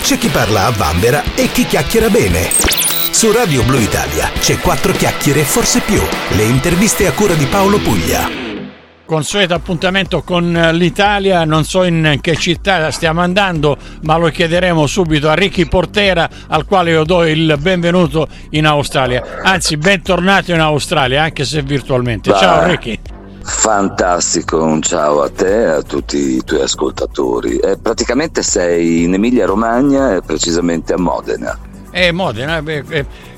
c'è chi parla a vanvera e chi chiacchiera bene. Su Radio Blue Italia c'è quattro chiacchiere e forse più. Le interviste a cura di Paolo Puglia. Consueto appuntamento con l'Italia, non so in che città stiamo andando, ma lo chiederemo subito a Ricky Portera, al quale io do il benvenuto in Australia. Anzi, bentornato in Australia, anche se virtualmente. Ciao Ricky. Fantastico, un ciao a te e a tutti i tuoi ascoltatori. Eh, praticamente sei in Emilia Romagna e precisamente a Modena. Eh, Modena, beh,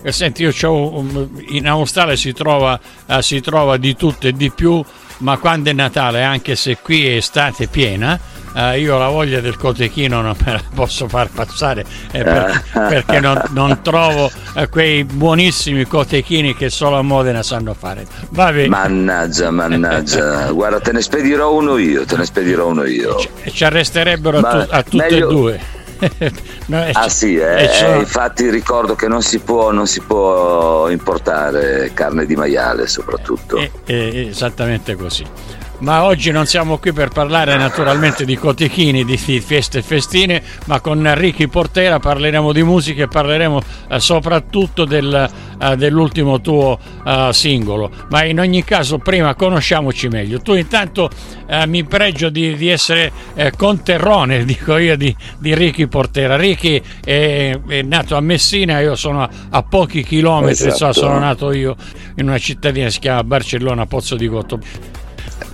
eh, senti, io un, in Australia si trova, eh, si trova di tutto e di più, ma quando è Natale, anche se qui è estate piena, Uh, io la voglia del cotechino non me la posso far passare eh, per, perché non, non trovo uh, quei buonissimi cotechini che solo a Modena sanno fare. Vabbè. Mannaggia, mannaggia, guarda, te ne spedirò uno io, te ne spedirò uno io. Ci, ci arresterebbero a, tu, a tutte meglio... e due. no, ah sì, eh, eh, infatti ricordo che non si, può, non si può importare carne di maiale soprattutto. Eh, eh, esattamente così ma oggi non siamo qui per parlare naturalmente di cotechini, di feste e festine, ma con Ricky Portera parleremo di musica e parleremo eh, soprattutto del, eh, dell'ultimo tuo eh, singolo. Ma in ogni caso prima conosciamoci meglio. Tu intanto mi pregio di, di essere conterrone, dico io, di, di, Ricky Portera. Ricky è, è, nato a Messina, io sono a, a pochi chilometri, esatto. so, sono nato io in una cittadina che si chiama Barcellona, Pozzo di Gotto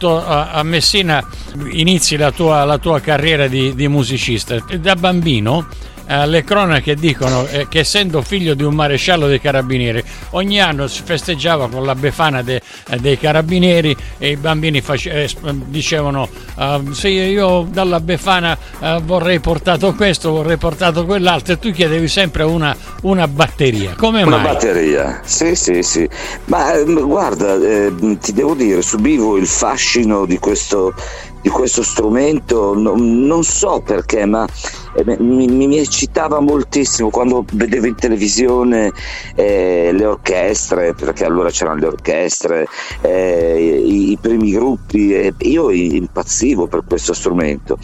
a Messina inizi la tua, la tua carriera di, di musicista. Da bambino eh, le cronache dicono eh, che essendo figlio di un maresciallo dei carabinieri ogni anno si festeggiava con la befana de, eh, dei carabinieri e i bambini face, eh, dicevano uh, sì io dalla befana uh, vorrei portato questo vorrei portato quell'altro e tu chiedevi sempre una, una batteria. Come una mai? Una batteria. Sì sì sì. Ma guarda eh, ti devo dire subivo il fascino di questo di questo strumento, no, non so perché, ma eh, mi, mi, eccitava moltissimo quando vedevo in televisione eh, le orchestre, perché allora c'erano le orchestre, eh, i, i, primi gruppi, io impazzivo per questo strumento.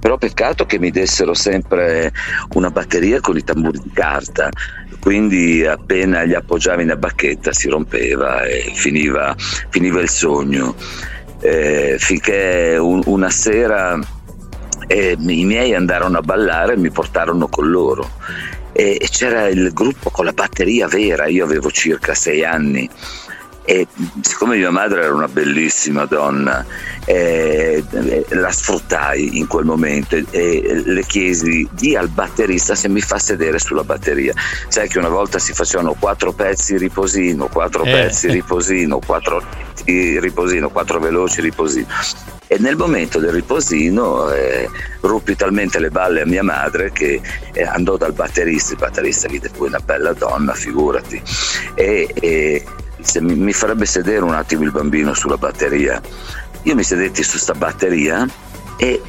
Però peccato che mi dessero sempre una batteria con i tamburi di carta, quindi appena gli appoggiavi una bacchetta si rompeva e finiva, finiva il sogno eh, finché un, una sera eh, i miei andarono a ballare e mi portarono con loro. E, e c'era il gruppo con la batteria vera, io avevo circa sei anni e siccome mia madre era una bellissima donna, eh, la sfruttai in quel momento e le chiesi di al batterista se mi fa sedere sulla batteria. Sai che una volta si facevano quattro pezzi riposino, quattro eh. pezzi riposino, quattro riposino, quattro veloci riposino. E nel momento del riposino eh, ruppi talmente le balle a mia madre che eh, andò dal batterista, il batterista vide poi una bella donna, figurati, e, e se mi, farebbe sedere un attimo il bambino sulla batteria. Io mi sedetti su sta batteria e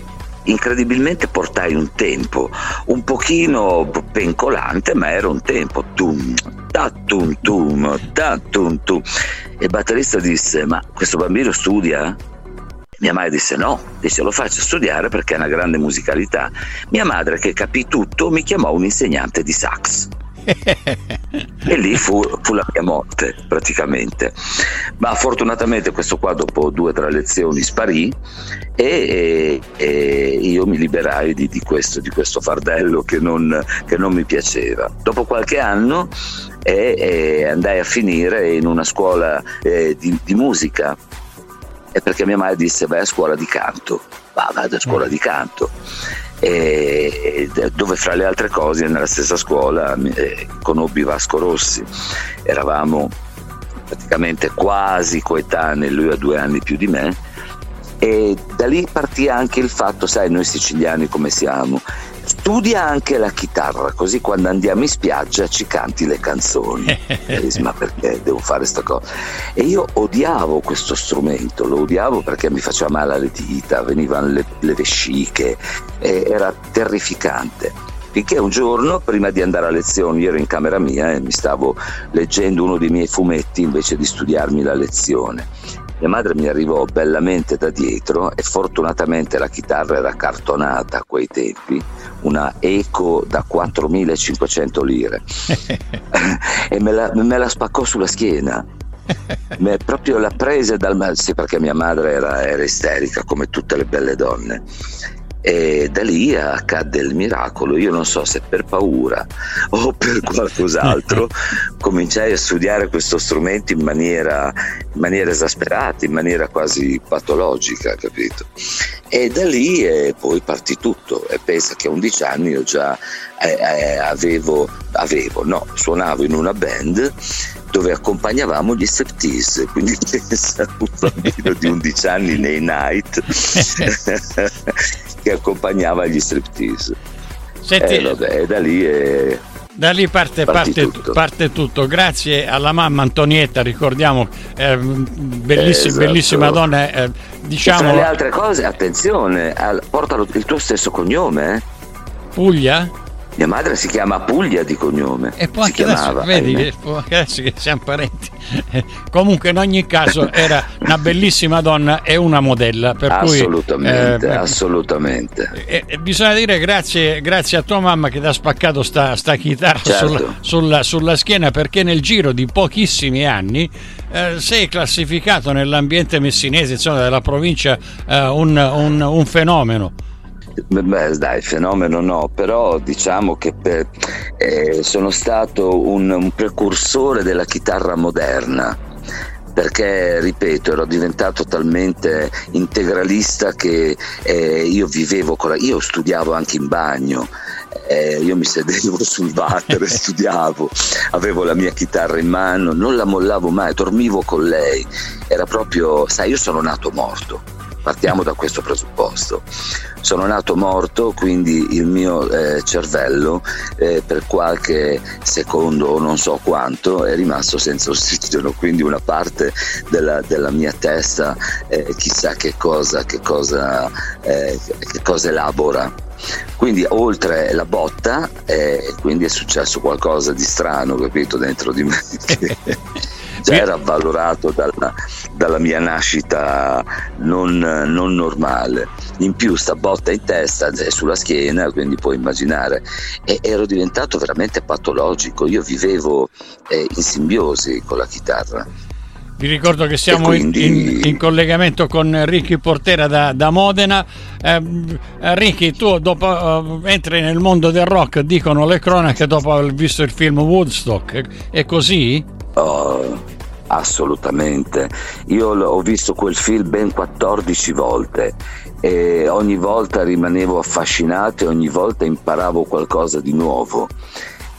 incredibilmente portai un tempo un pochino pencolante, ma era un tempo tum, da tum tum, da tum tum. E il batterista disse: Ma questo bambino studia? Mia madre disse no, disse lo faccio studiare perché ha una grande musicalità. Mia madre, che capì tutto, mi chiamò un insegnante di sax e lì fu, fu, la mia morte praticamente. Ma fortunatamente questo qua dopo due o tre lezioni sparì e, e, e io mi liberai di, di, questo, di questo, fardello che non, che non, mi piaceva. Dopo qualche anno eh, andai a finire in una scuola eh, di, di musica perché mia madre disse vai a scuola di canto, va, vado a scuola mm. di canto e, dove fra le altre cose nella stessa scuola eh, conobbi Vasco Rossi, eravamo praticamente quasi coetanei, lui ha due anni più di me. E da lì partì anche il fatto, sai noi siciliani come siamo, studia anche la chitarra, così quando andiamo in spiaggia ci canti le canzoni. e dici, ma perché devo fare questa cosa? E io odiavo questo strumento, lo odiavo perché mi faceva male alle dita, venivano le, le vesciche, era terrificante. Finché un giorno, prima di andare a lezione, io ero in camera mia e mi stavo leggendo uno dei miei fumetti invece di studiarmi la lezione. Mia madre mi arrivò bellamente da dietro e fortunatamente la chitarra era cartonata a quei tempi una eco da 4.500 lire e me la, me la spaccò sulla schiena proprio la presa dal sì perché mia madre era, era isterica come tutte le belle donne e da lì accadde il miracolo. Io non so se per paura o per qualcos'altro cominciai a studiare questo strumento in maniera, in maniera esasperata, in maniera quasi patologica, capito? E da lì eh, poi partì tutto. E pensa che a 11 anni io già eh, eh, avevo, avevo, no, suonavo in una band dove accompagnavamo gli striptease, quindi pensa un bambino di 11 anni nei night che accompagnava gli striptease. Senti, eh, vabbè, da lì è... Da lì parte, parte, tutto. parte, tutto. Grazie alla mamma Antonietta, ricordiamo, eh, belliss- esatto. bellissima donna. Eh, diciamo... tra le altre cose, attenzione, al, porta il tuo stesso cognome. Eh? Puglia? Mia madre si chiama Puglia di cognome. E poi anche adesso, vedi, che, adesso che siamo parenti. Comunque, in ogni caso, era una bellissima donna e una modella. Per assolutamente, cui, eh, assolutamente. E, e bisogna dire grazie, grazie, a tua mamma che ti ha spaccato sta, sta chitarra certo. sulla, sulla, sulla, schiena perché nel giro di pochissimi anni eh, sei classificato nell'ambiente messinese, insomma, della provincia, eh, un, un, un fenomeno. Beh, dai, fenomeno no, però diciamo che per, eh, sono stato un, un precursore della chitarra moderna perché ripeto ero diventato talmente integralista che eh, io vivevo con la, io studiavo anche in bagno eh, io mi sedevo sul water studiavo avevo la mia chitarra in mano non la mollavo mai dormivo con lei era proprio sai io sono nato morto partiamo da questo presupposto. Sono nato morto, quindi il mio eh, cervello eh, per qualche secondo o non so quanto è rimasto senza ossigeno, quindi una parte della, della mia testa eh, chissà che cosa, che cosa, eh, che cosa elabora. Quindi oltre la botta, eh, quindi è successo qualcosa di strano, capito, dentro di me. già era avvalorato dalla, dalla mia nascita non, non, normale. In più sta botta in testa e sulla schiena, quindi puoi immaginare, e ero diventato veramente patologico. Io vivevo eh, in simbiosi con la chitarra. Vi ricordo che siamo quindi... in, in, collegamento con Ricky Portera da, da Modena. Eh, Ricky, tu dopo eh, entri nel mondo del rock, dicono le cronache dopo aver visto il film Woodstock. È così? Oh, assolutamente. Io ho visto quel film ben 14 volte e ogni volta rimanevo affascinato e ogni volta imparavo qualcosa di nuovo.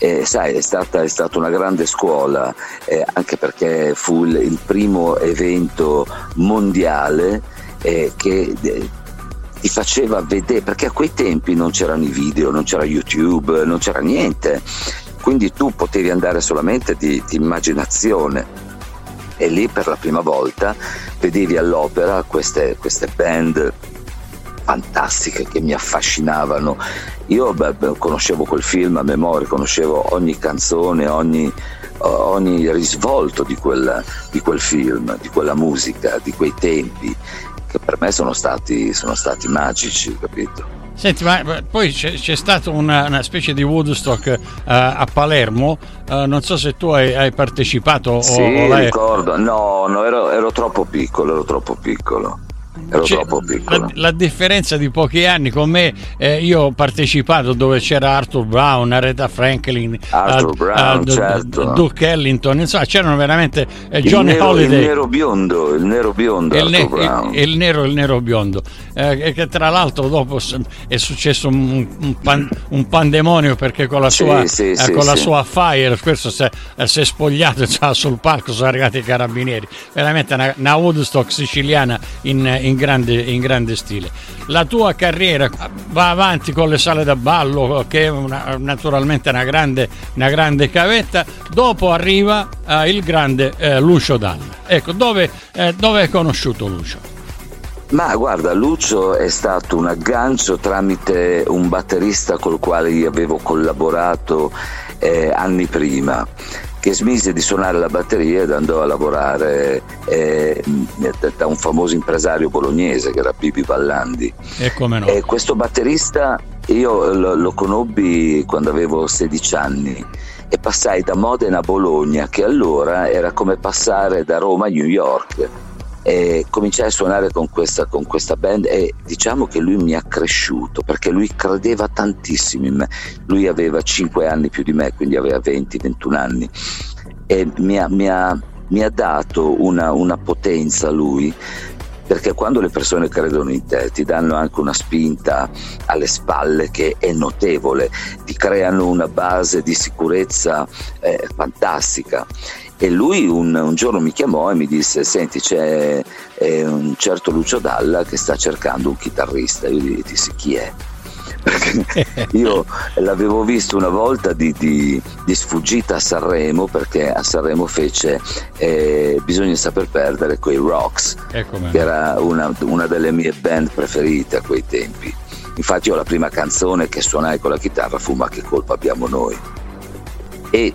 E, sai, è stata, è stata, una grande scuola, eh, anche perché fu il, il primo evento mondiale eh, che eh, ti faceva vedere, perché a quei tempi non c'erano i video, non c'era YouTube, non c'era niente. Quindi tu potevi andare solamente di, di immaginazione. E lì per la prima volta vedevi all'opera queste, queste band fantastiche che mi affascinavano. Io beh, conoscevo quel film a memoria, conoscevo ogni canzone, ogni, ogni risvolto di quel, di quel, film, di quella musica, di quei tempi, che per me sono stati, sono stati magici, capito? Senti, ma poi c'è, c'è stata una, una, specie di Woodstock uh, a Palermo, uh, non so se tu hai, hai partecipato sì, o, o ricordo, no, no ero, ero troppo piccolo, ero troppo piccolo. Ero C'è troppo piccolo. La, la, differenza di pochi anni con me, eh, io ho partecipato dove c'era Arthur Brown, Aretha Franklin, Arthur uh, Brown, uh, certo. Duke Ellington, insomma c'erano veramente eh, Johnny nero, Holiday. Il nero biondo, il nero biondo. Il, ne- il, il nero, il nero biondo. Eh, che tra l'altro dopo è successo un, un, pan, un pandemonio perché con la sua, sì, sì, eh, con sì, la sua fire, questo si è, eh, si è spogliato cioè, sul palco, sono arrivati i carabinieri. Veramente una, una Woodstock siciliana in, in grande, in grande stile. La tua carriera va avanti con le sale da ballo, che è una, naturalmente una grande, una grande cavetta, dopo arriva eh, il grande eh, Lucio Dalla. Ecco, dove, eh, dove hai conosciuto Lucio? Ma guarda, Lucio è stato un aggancio tramite un batterista col quale io avevo collaborato eh, anni prima che smise di suonare la batteria ed andò a lavorare eh, da un famoso impresario bolognese che era Bibi Ballandi. E come no? E questo batterista io lo, lo conobbi quando avevo 16 anni e passai da Modena a Bologna, che allora era come passare da Roma a New York. E cominciai a suonare con questa, con questa band e diciamo che lui mi ha cresciuto perché lui credeva tantissimo in me. Lui aveva 5 anni più di me, quindi aveva 20-21 anni e mi ha, mi ha, mi ha dato una, una potenza lui perché quando le persone credono in te ti danno anche una spinta alle spalle che è notevole, ti creano una base di sicurezza eh, fantastica. E lui un, un, giorno mi chiamò e mi disse: Senti, c'è un certo Lucio Dalla che sta cercando un chitarrista. Io gli dissi: Chi è? perché io l'avevo visto una volta di, di, di, sfuggita a Sanremo perché a Sanremo fece eh, Bisogna saper perdere quei Rocks Eccomi. che era una, una delle mie band preferite a quei tempi infatti io la prima canzone che suonai con la chitarra fu Ma che colpa abbiamo noi e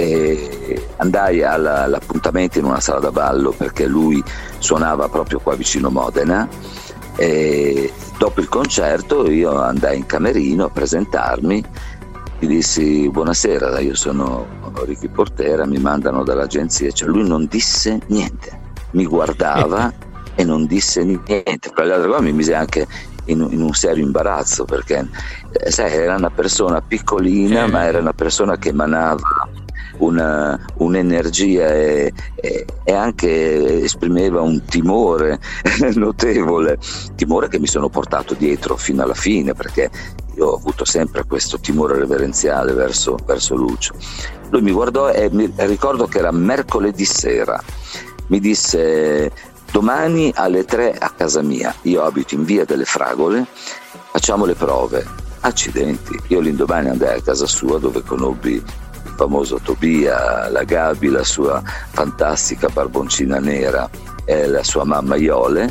eh, andai alla, all'appuntamento in una sala da ballo perché lui suonava proprio qua vicino Modena e dopo il concerto io andai in camerino a presentarmi, gli dissi buonasera, io sono Ricky Portera, mi mandano dall'agenzia, cioè lui non disse niente, mi guardava e non disse niente, per l'altra cosa mi mise anche in, in, un serio imbarazzo perché eh, sai, era una persona piccolina ma era una persona che emanava una, un'energia e, e, e, anche esprimeva un timore notevole, timore che mi sono portato dietro fino alla fine perché io ho avuto sempre questo timore reverenziale verso, verso Lucio. Lui mi guardò e mi ricordo che era mercoledì sera, mi disse domani alle 3 a casa mia, io abito in via delle Fragole, facciamo le prove. Accidenti, io l'indomani andai a casa sua dove conobbi famoso Tobia, la Gabi, la sua fantastica barboncina nera e la sua mamma Iole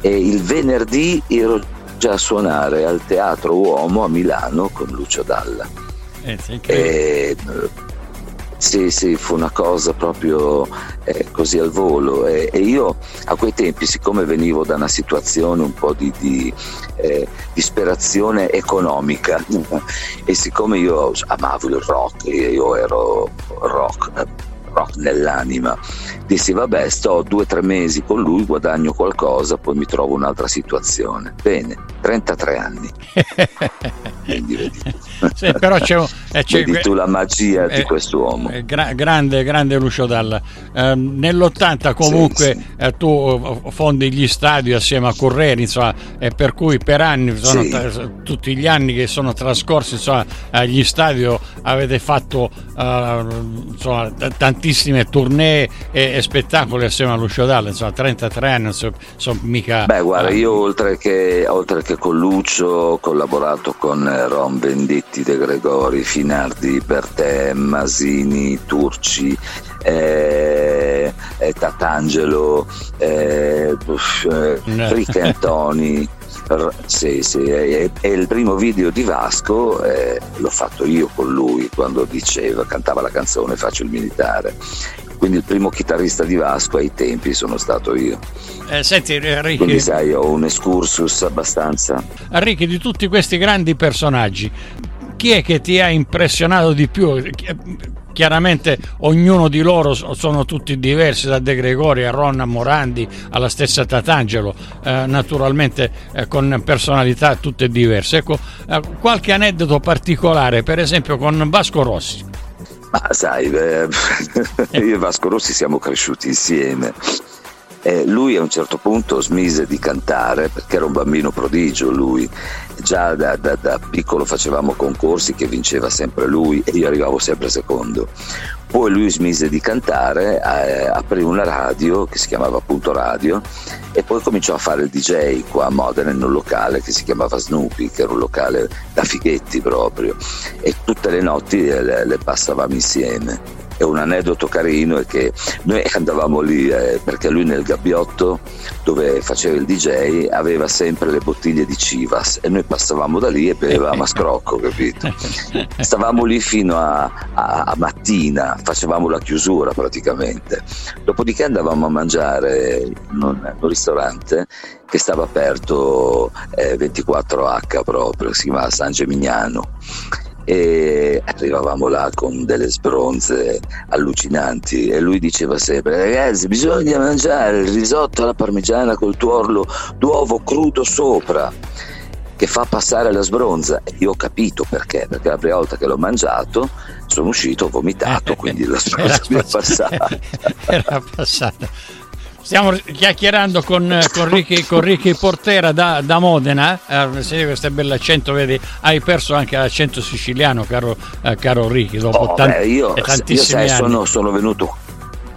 e il venerdì ero già a suonare al Teatro Uomo a Milano con Lucio Dalla. Eh, e, sì, sì, fu una cosa proprio eh, così al volo e, e, io a quei tempi, siccome venivo da una situazione un po' di, di eh, disperazione economica e siccome io amavo il rock, io ero rock, rock nell'anima. Dissi vabbè sto due o tre mesi con lui, guadagno qualcosa, poi mi trovo un'altra situazione. Bene, 33 anni. Quindi vedi. Sì, però c'è, eh, c'è, vedi tu la magia eh, di quest'uomo. Eh, gra- grande, grande Lucio Dalla. Eh, nell'80 comunque sì, sì. Eh, tu fondi gli stadi assieme a Correri, insomma, e per cui per anni, sono tra- tutti gli anni che sono trascorsi insomma, agli stadio avete fatto insomma, tantissime tournée e, e, spettacoli assieme a Lucio Dalla, insomma 33 anni non sono so mica... Beh guarda, io oltre che, oltre che, con Lucio ho collaborato con Ron Venditti, De Gregori, Finardi, Bertè, Masini, Turci, eh, eh, Tatangelo, eh, eh, Rick Antoni. Sì, sì, e, e, il primo video di Vasco eh, l'ho fatto io con lui quando diceva, cantava la canzone Faccio il militare. Quindi il primo chitarrista di Vasco ai tempi sono stato io. Eh, senti, Ricky. Quindi sai, ho un excursus abbastanza. Ricky, di tutti questi grandi personaggi, chi è che ti ha impressionato di più? Chiaramente ognuno di loro sono tutti diversi, da De Gregori a Ron a Morandi alla stessa Tatangelo, eh, naturalmente eh, con personalità tutte diverse. Ecco, eh, qualche aneddoto particolare, per esempio con Vasco Rossi. Ma sai, io e Vasco Rossi siamo cresciuti insieme eh, lui a un certo punto smise di cantare perché era un bambino prodigio lui, già da, da, da piccolo facevamo concorsi che vinceva sempre lui e io arrivavo sempre secondo. Poi lui smise di cantare, eh, aprì una radio che si chiamava appunto Radio e poi cominciò a fare il DJ qua a Modena in un locale che si chiamava Snoopy, che era un locale da fighetti proprio. E tutte le notti le, le passavamo insieme E un aneddoto carino è che noi andavamo lì eh, perché lui nel gabbiotto dove faceva il DJ aveva sempre le bottiglie di Civas e noi passavamo da lì e bevevamo a scrocco, capito? Stavamo lì fino a, a, a mattina, facevamo la chiusura praticamente. Dopodiché andavamo a mangiare in un, un ristorante che stava aperto eh, 24H proprio, si chiamava San Gemignano e arrivavamo là con delle sbronze allucinanti e lui diceva sempre ragazzi bisogna mangiare il risotto alla parmigiana col tuorlo d'uovo crudo sopra che fa passare la sbronza. E io ho capito perché perché la prima volta che l'ho mangiato sono uscito ho vomitato quindi la sbronza mi è passata. era passata Stiamo chiacchierando con, con, Ricky, con Ricky, Portera da, da Modena. Eh, senti questo bello accento, vedi, hai perso anche l'accento siciliano, caro, eh, caro Ricky. Dopo oh, tanti, beh, io, io sai, sono, sono, venuto,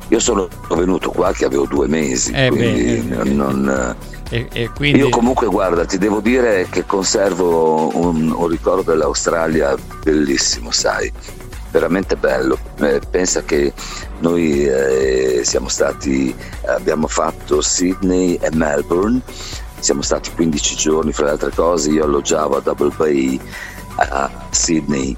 io sono venuto qua che avevo due mesi, eh, quindi beh, non. E, e quindi... Io comunque guarda, ti devo dire che conservo un, un ricordo dell'Australia bellissimo, sai veramente bello. Eh, pensa che noi eh, siamo stati, abbiamo fatto Sydney e Melbourne, siamo stati 15 giorni, fra le altre cose io alloggiavo a Double Bay a Sydney.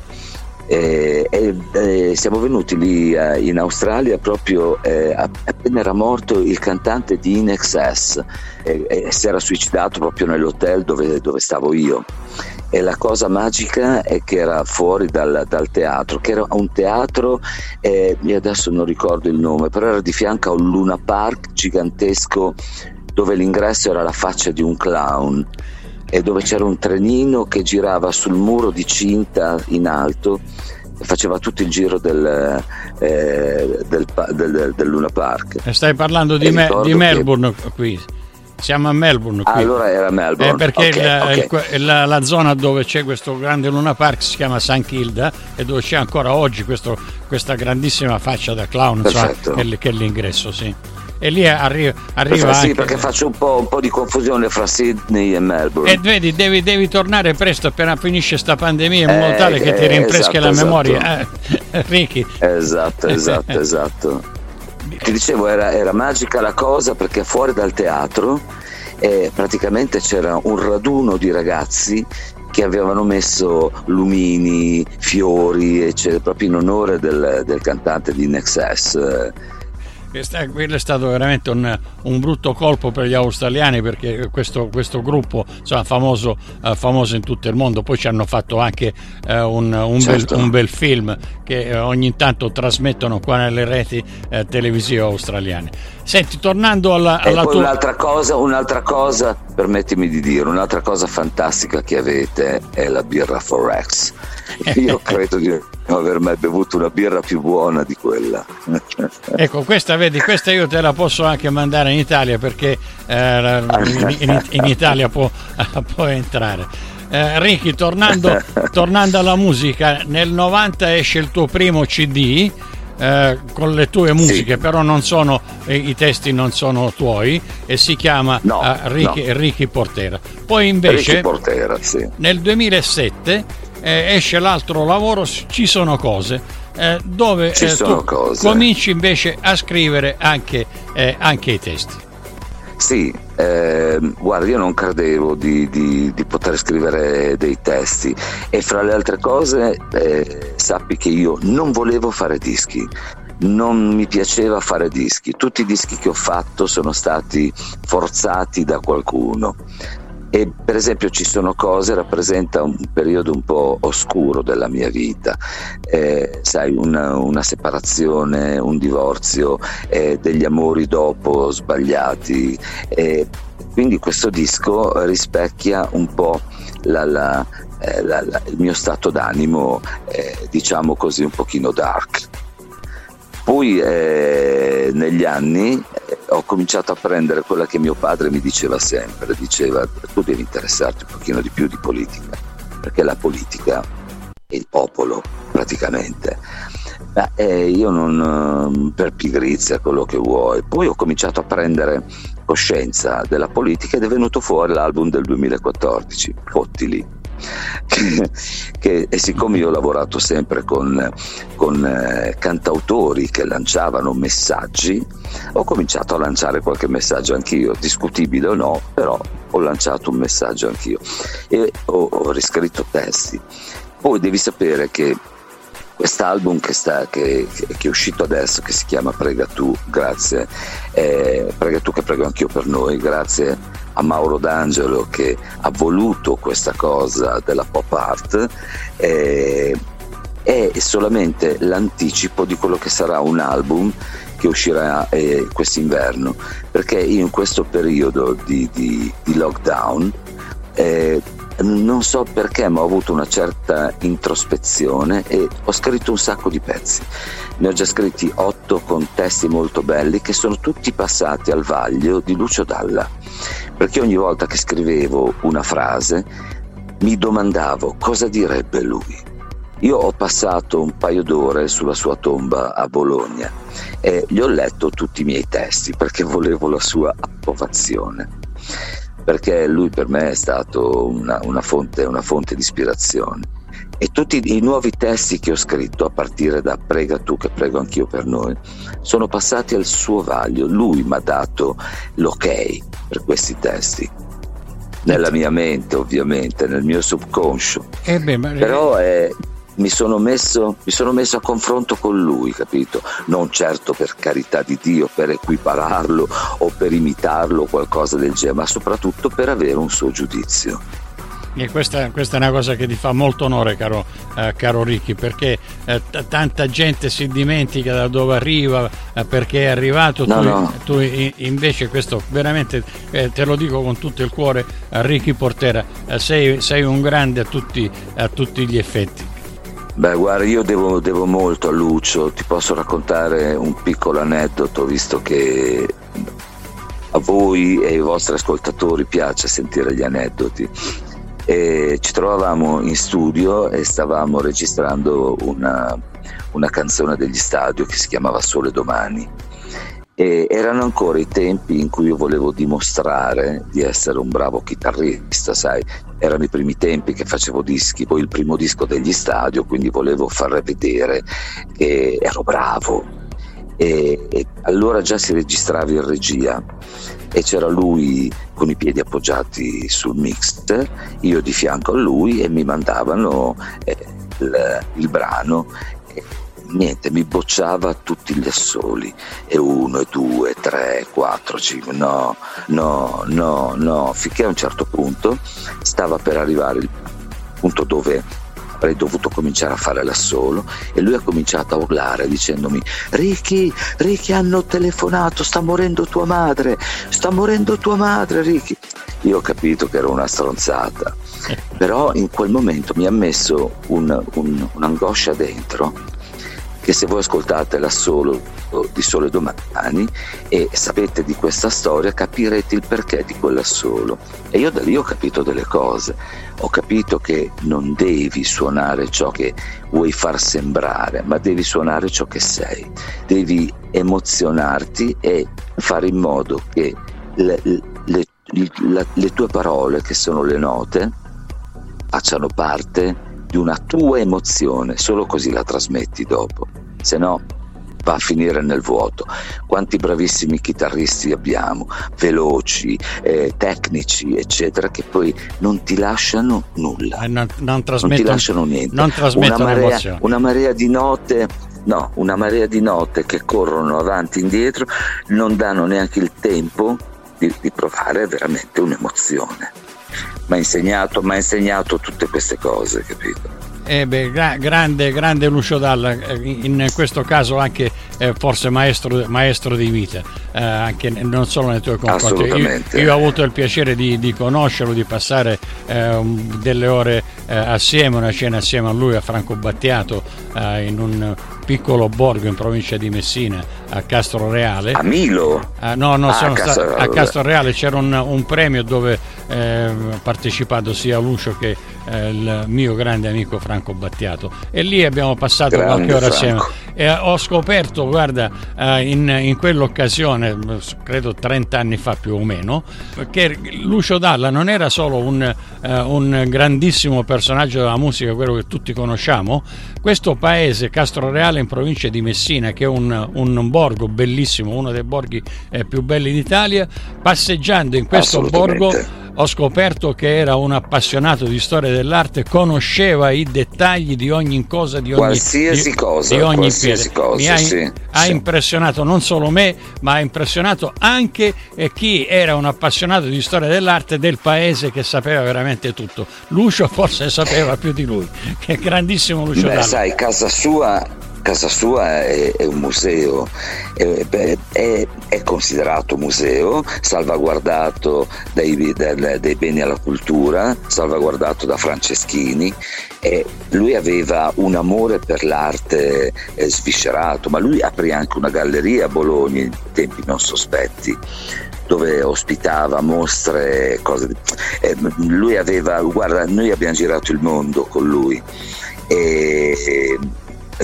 E, e, e siamo venuti lì eh, in Australia proprio eh, appena era morto il cantante di In Excess e, si era suicidato proprio nell'hotel dove, dove stavo io e la cosa magica è che era fuori dal, dal teatro, che era un teatro, eh, io adesso non ricordo il nome, però era di fianco a un Luna Park gigantesco dove l'ingresso era la faccia di un clown e dove c'era un trenino che girava sul muro di cinta in alto e faceva tutto il giro del, eh, del, del, del Luna Park. Stai parlando di, me, di Melbourne che... qui? Siamo a Melbourne. Qui. allora era Melbourne. Eh, perché okay, il, okay. Il, la, la, zona dove c'è questo grande Luna Park si chiama San Kilda e dove c'è ancora oggi questo, questa grandissima faccia da clown insomma, che, che, è l'ingresso, sì. E lì arriva, arriva sì, anche... perché faccio un po', un po', di confusione fra Sydney e Melbourne. E vedi, devi, devi tornare presto appena finisce sta pandemia in modo tale eh, che ti rinfreschi esatto, la esatto. memoria. Eh, Ricky. Esatto, esatto, esatto ti dicevo era, era, magica la cosa perché fuori dal teatro eh, praticamente c'era un raduno di ragazzi che avevano messo lumini, fiori, eccetera, proprio in onore del, del cantante di Nexus. Eh, quello è stato veramente un, un, brutto colpo per gli australiani perché questo, questo gruppo insomma, famoso, uh, famoso, in tutto il mondo poi ci hanno fatto anche uh, un, un, certo. bel, un, bel, film che uh, ogni tanto trasmettono qua nelle reti televisive australiane senti tornando alla, alla tua... un'altra cosa, un'altra cosa permettimi di dire un'altra cosa fantastica che avete è la birra Forex io credo di non aver mai bevuto una birra più buona di quella. ecco, questa vedi, questa io te la posso anche mandare in Italia perché eh, in, in, in, Italia può, può entrare. Eh, Ricky, tornando, tornando, alla musica, nel 90 esce il tuo primo CD. Eh, con le tue musiche, sì. però non sono, eh, i testi non sono tuoi e si chiama no, uh, Ricky, no. Ricky, Portera. Poi invece Portera, sì. nel 2007 eh, esce l'altro lavoro, ci sono cose. Eh, dove eh, tu cose. cominci invece a scrivere anche, eh, anche i testi. Sì, eh, guarda, io non credevo di, di, di, poter scrivere dei testi. E fra le altre cose eh, sappi che io non volevo fare dischi, non mi piaceva fare dischi, tutti i dischi che ho fatto sono stati forzati da qualcuno e per esempio ci sono cose, rappresenta un periodo un po' oscuro della mia vita, eh, sai, una, una, separazione, un divorzio, eh, degli amori dopo sbagliati. Eh, quindi questo disco rispecchia un po' la, la, eh, la, il mio stato d'animo, eh, diciamo così, un pochino dark. Poi eh, negli anni ho cominciato a prendere quella che mio padre mi diceva sempre, diceva tu devi interessarti un pochino di più di politica, perché la politica è il popolo praticamente. Ma eh, io non per pigrizia quello che vuoi. Poi ho cominciato a prendere coscienza della politica ed è venuto fuori l'album del 2014, Fotti lì. Che, che, e siccome io ho lavorato sempre con, con eh, cantautori che lanciavano messaggi, ho cominciato a lanciare qualche messaggio anch'io, discutibile o no, però ho lanciato un messaggio anch'io e ho, ho riscritto testi. Poi devi sapere che quest'album che, sta, che, che, è uscito adesso, che si chiama Prega tu, grazie, eh, Prega tu che prego anch'io per noi, grazie a Mauro D'Angelo che ha voluto questa cosa della pop art, eh, è solamente l'anticipo di quello che sarà un album che uscirà eh, quest'inverno, perché in questo periodo di, di, di lockdown eh, non so perché, ma ho avuto una certa introspezione e ho scritto un sacco di pezzi. Ne ho già scritti otto con testi molto belli che sono tutti passati al vaglio di Lucio Dalla, perché ogni volta che scrivevo una frase mi domandavo cosa direbbe lui. Io ho passato un paio d'ore sulla sua tomba a Bologna e gli ho letto tutti i miei testi perché volevo la sua approvazione perché lui per me è stato una, una, fonte, una fonte di ispirazione. E tutti i nuovi testi che ho scritto, a partire da Prega tu che prego anch'io per noi, sono passati al suo vaglio. Lui mi ha dato l'ok per questi testi. Nella mia mente, ovviamente, nel mio subconscio. Eh beh, ma... Però è, mi sono, messo, mi sono messo a confronto con lui, capito? Non certo per carità di Dio, per equipararlo o per imitarlo o qualcosa del genere, ma soprattutto per avere un suo giudizio. E questa, questa, è una cosa che ti fa molto onore, caro, eh, caro Ricchi, perché eh, t- tanta gente si dimentica da dove arriva, eh, perché è arrivato. No, tu, no. tu, invece, questo veramente eh, te lo dico con tutto il cuore, Ricchi Portera, eh, sei, sei, un grande a tutti, a tutti gli effetti. Beh, guarda, io devo, devo, molto a Lucio, ti posso raccontare un piccolo aneddoto, visto che a voi e ai vostri ascoltatori piace sentire gli aneddoti. E ci trovavamo in studio e stavamo registrando una, una canzone degli stadio che si chiamava Sole Domani e erano ancora i tempi in cui io volevo dimostrare di essere un bravo chitarrista, sai, erano i primi tempi che facevo dischi, poi il primo disco degli stadio, quindi volevo far vedere che ero bravo. E, e allora già si registrava in regia e c'era lui con i piedi appoggiati sul mixer, io di fianco a lui e mi mandavano eh, il, il brano niente, mi bocciava tutti gli assoli, e uno, e due, tre, quattro, cinque, no, no, no, no, finché a un certo punto stava per arrivare il punto dove avrei dovuto cominciare a fare l'assolo e lui ha cominciato a urlare dicendomi Ricky, Ricky hanno telefonato, sta morendo tua madre, sta morendo tua madre Ricky. Io ho capito che era una stronzata, però in quel momento mi ha messo un, un, un'angoscia dentro che se voi ascoltate l'assolo di Sole Domani e sapete di questa storia capirete il perché di quell'assolo. E io da lì ho capito delle cose, ho capito che non devi suonare ciò che vuoi far sembrare, ma devi suonare ciò che sei, devi emozionarti e fare in modo che le, le, le, le tue parole, che sono le note, facciano parte di una tua emozione, solo così la trasmetti dopo, se no va a finire nel vuoto. Quanti bravissimi chitarristi abbiamo, veloci, eh, tecnici, eccetera, che poi non ti lasciano nulla, eh, non, non, non, ti lasciano niente. Non una, marea, una marea di note no, una marea di note che corrono avanti e indietro non danno neanche il tempo di, di provare veramente un'emozione mi ha insegnato, insegnato, tutte queste cose, capito? Eh beh, gra- grande, grande Lucio Dalla, eh, in questo caso anche eh, forse maestro, maestro, di vita, eh, anche non solo nei tuoi confronti. Io, io, ho avuto il piacere di, di conoscerlo, di passare eh, delle ore eh, assieme, una cena assieme a lui, a Franco Battiato, in un piccolo borgo in provincia di Messina, a Castro Reale. A Milo? no, no, ah, a, Castro, a Castro Reale c'era un, un premio dove eh, partecipato sia Lucio che eh, il mio grande amico Franco Battiato e lì abbiamo passato grande qualche ora Franco. assieme E ho scoperto, guarda, eh, in, in, quell'occasione, credo 30 anni fa più o meno, che Lucio Dalla non era solo un, eh, un grandissimo personaggio della musica, quello che tutti conosciamo, questo paese, Castroreale in provincia di Messina, che è un, un borgo bellissimo, uno dei borghi eh, più belli d'Italia, passeggiando in questo borgo ho scoperto che era un appassionato di storia dell'arte, conosceva i dettagli di ogni cosa, di ogni, qualsiasi di, cosa, di ogni qualsiasi cosa, Mi ha, sì, ha sì. impressionato non solo me, ma ha impressionato anche chi era un appassionato di storia dell'arte del paese che sapeva veramente tutto. Lucio forse sapeva più di lui, che grandissimo Lucio Beh, Dalla. sai, casa sua casa sua è, è un museo, è, è, è, considerato museo, salvaguardato dai, dai, dai, beni alla cultura, salvaguardato da Franceschini e lui aveva un amore per l'arte eh, sviscerato, ma lui aprì anche una galleria a Bologna in tempi non sospetti dove ospitava mostre, cose. Eh, lui aveva, guarda, noi abbiamo girato il mondo con lui e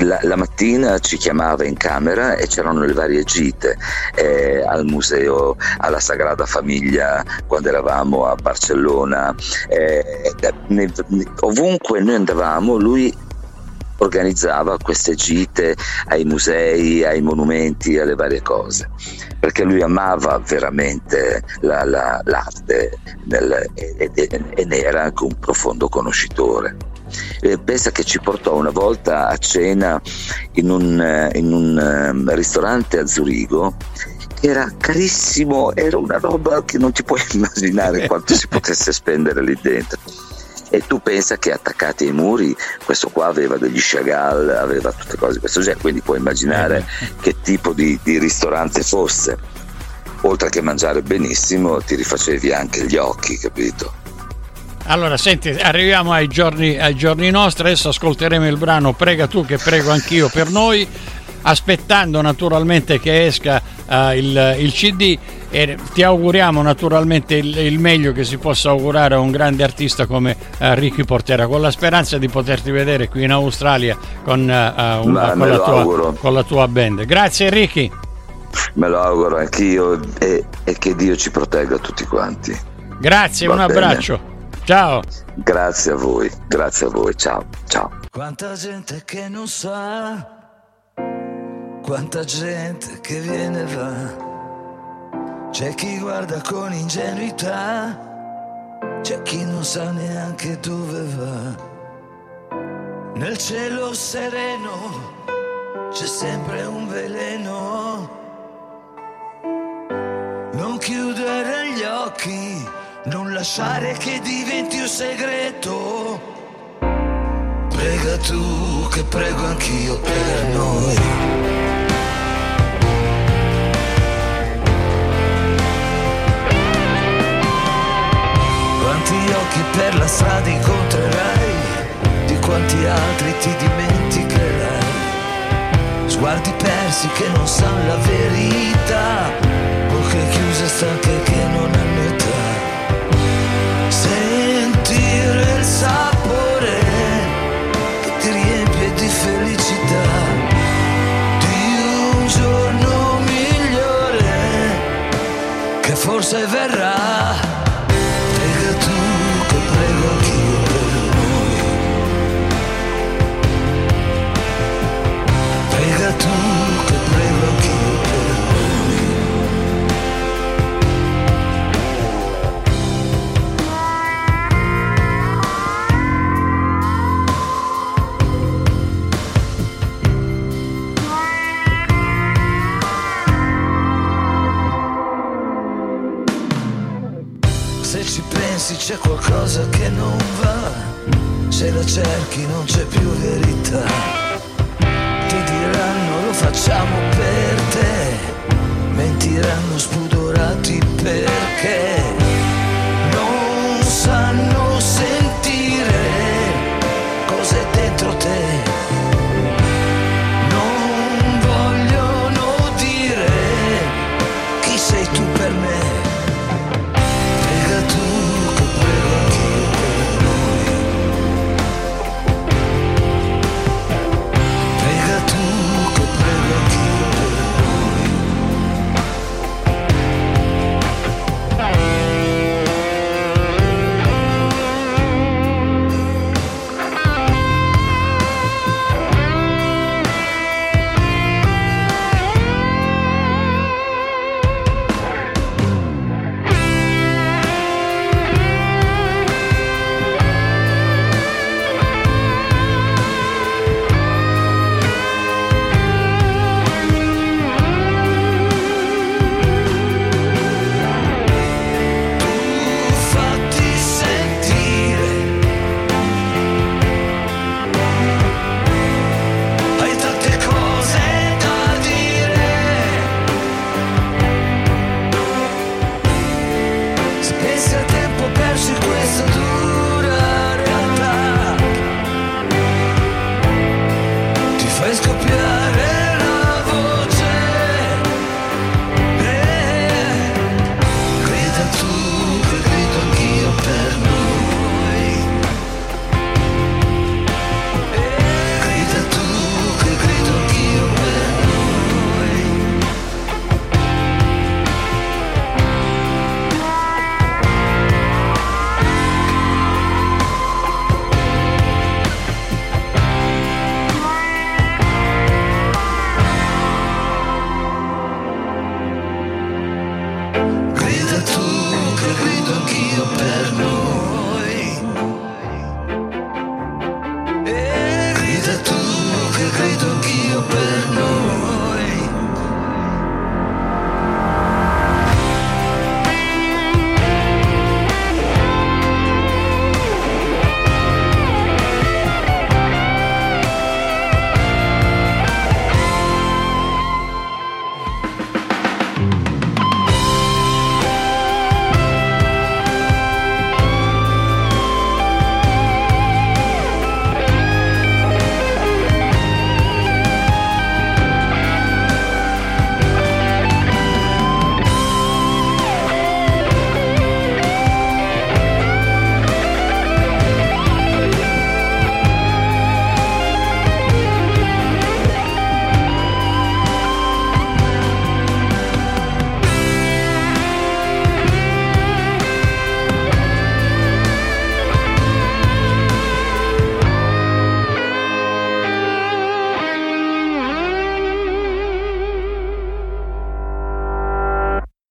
la, la, mattina ci chiamava in camera e c'erano le varie gite eh, al museo, alla Sagrada Famiglia quando eravamo a Barcellona, eh, ne, ovunque noi andavamo lui organizzava queste gite ai musei, ai monumenti, alle varie cose, perché lui amava veramente la, la, l'arte nel, e, e ne era anche un profondo conoscitore. Eh, pensa che ci portò una volta a cena in un, eh, in un um, ristorante a Zurigo era carissimo, era una roba che non ti puoi immaginare quanto si potesse spendere lì dentro. E tu pensa che attaccati ai muri questo qua aveva degli Chagall, aveva tutte cose di questo genere, quindi puoi immaginare che tipo di, di ristorante fosse. Oltre che mangiare benissimo, ti rifacevi anche gli occhi, capito? Allora, senti, arriviamo ai giorni, ai giorni nostri, adesso ascolteremo il brano Prega tu che prego anch'io per noi, aspettando naturalmente che esca uh, il, il, CD e ti auguriamo naturalmente il, il, meglio che si possa augurare a un grande artista come uh, Ricky Portera, con la speranza di poterti vedere qui in Australia con, uh, una, con, la, tua, con la tua band. Grazie Ricky. Me lo auguro anch'io e, e che Dio ci protegga tutti quanti. Grazie, Va un bene. abbraccio. Ciao. Grazie a voi, grazie a voi, ciao, ciao. Quanta gente che non sa, quanta gente che viene e va. C'è chi guarda con ingenuità, c'è chi non sa neanche dove va. Nel cielo sereno c'è sempre un veleno. Non chiudere gli occhi non lasciare che diventi un segreto. Prega tu che prego anch'io per noi. Quanti occhi per la strada incontrerai, di quanti altri ti dimenticherai. Sguardi persi che non sanno la verità, bocche chiuse stanche che non hanno sapore che ti riempie di felicità di un giorno migliore che forse verrà. me.